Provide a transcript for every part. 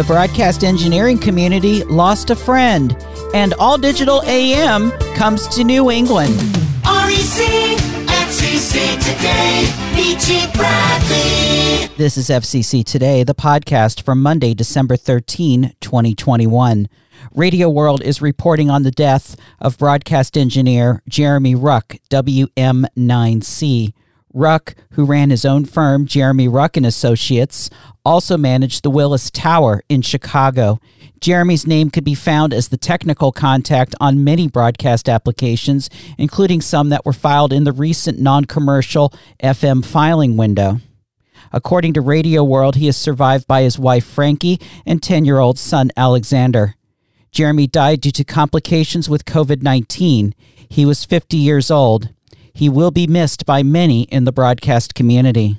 The broadcast engineering community lost a friend, and All Digital AM comes to New England. REC, FCC Today, BG Bradley. This is FCC Today, the podcast from Monday, December 13, 2021. Radio World is reporting on the death of broadcast engineer Jeremy Ruck, WM9C. Ruck, who ran his own firm, Jeremy Ruck and Associates, also managed the Willis Tower in Chicago. Jeremy's name could be found as the technical contact on many broadcast applications, including some that were filed in the recent non commercial FM filing window. According to Radio World, he is survived by his wife Frankie and 10 year old son Alexander. Jeremy died due to complications with COVID 19. He was 50 years old. He will be missed by many in the broadcast community.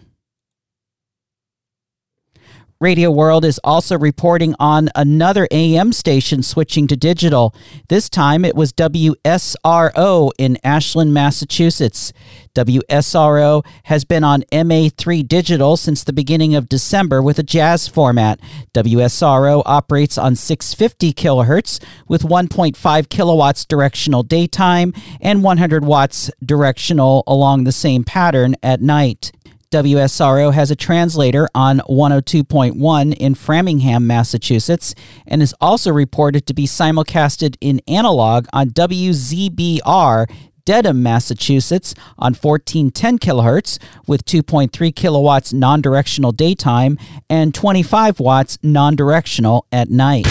Radio World is also reporting on another AM station switching to digital. This time it was WSRO in Ashland, Massachusetts. WSRO has been on MA3 digital since the beginning of December with a jazz format. WSRO operates on 650 kilohertz with 1.5 kilowatts directional daytime and 100 watts directional along the same pattern at night. WSRO has a translator on 102.1 in Framingham, Massachusetts, and is also reported to be simulcasted in analog on WZBR Dedham, Massachusetts on 1410 kilohertz with 2.3 kilowatts non-directional daytime and 25 watts non-directional at night.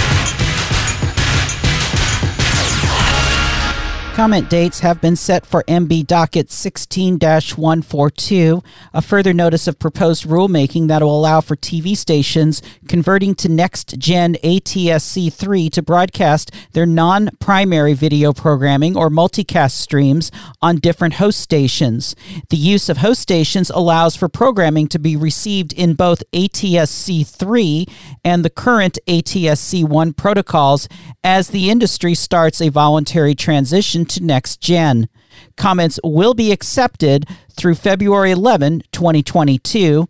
Comment dates have been set for MB docket 16 142, a further notice of proposed rulemaking that will allow for TV stations converting to next gen ATSC 3 to broadcast their non primary video programming or multicast streams on different host stations. The use of host stations allows for programming to be received in both ATSC 3 and the current ATSC 1 protocols as the industry starts a voluntary transition to next gen. Comments will be accepted through February 11, 2022,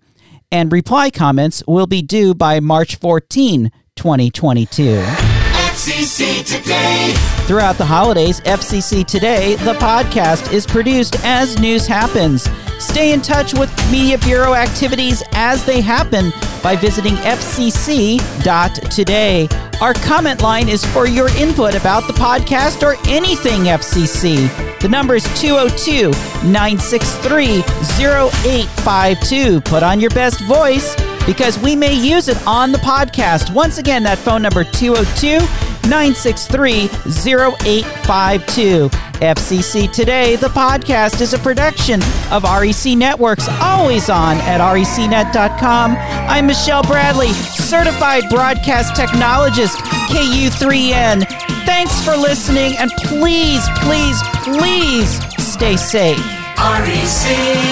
and reply comments will be due by March 14, 2022. FCC Today. Throughout the holidays, FCC Today, the podcast, is produced as news happens. Stay in touch with Media Bureau activities as they happen by visiting fcc.today. Our comment line is for your input about the podcast or anything FCC. The number is 202 963 0852. Put on your best voice because we may use it on the podcast. Once again, that phone number 202 963 0852. FCC Today, the podcast, is a production of REC Networks, always on at recnet.com. I'm Michelle Bradley, certified broadcast technologist, KU3N. Thanks for listening, and please, please, please stay safe. REC. REC.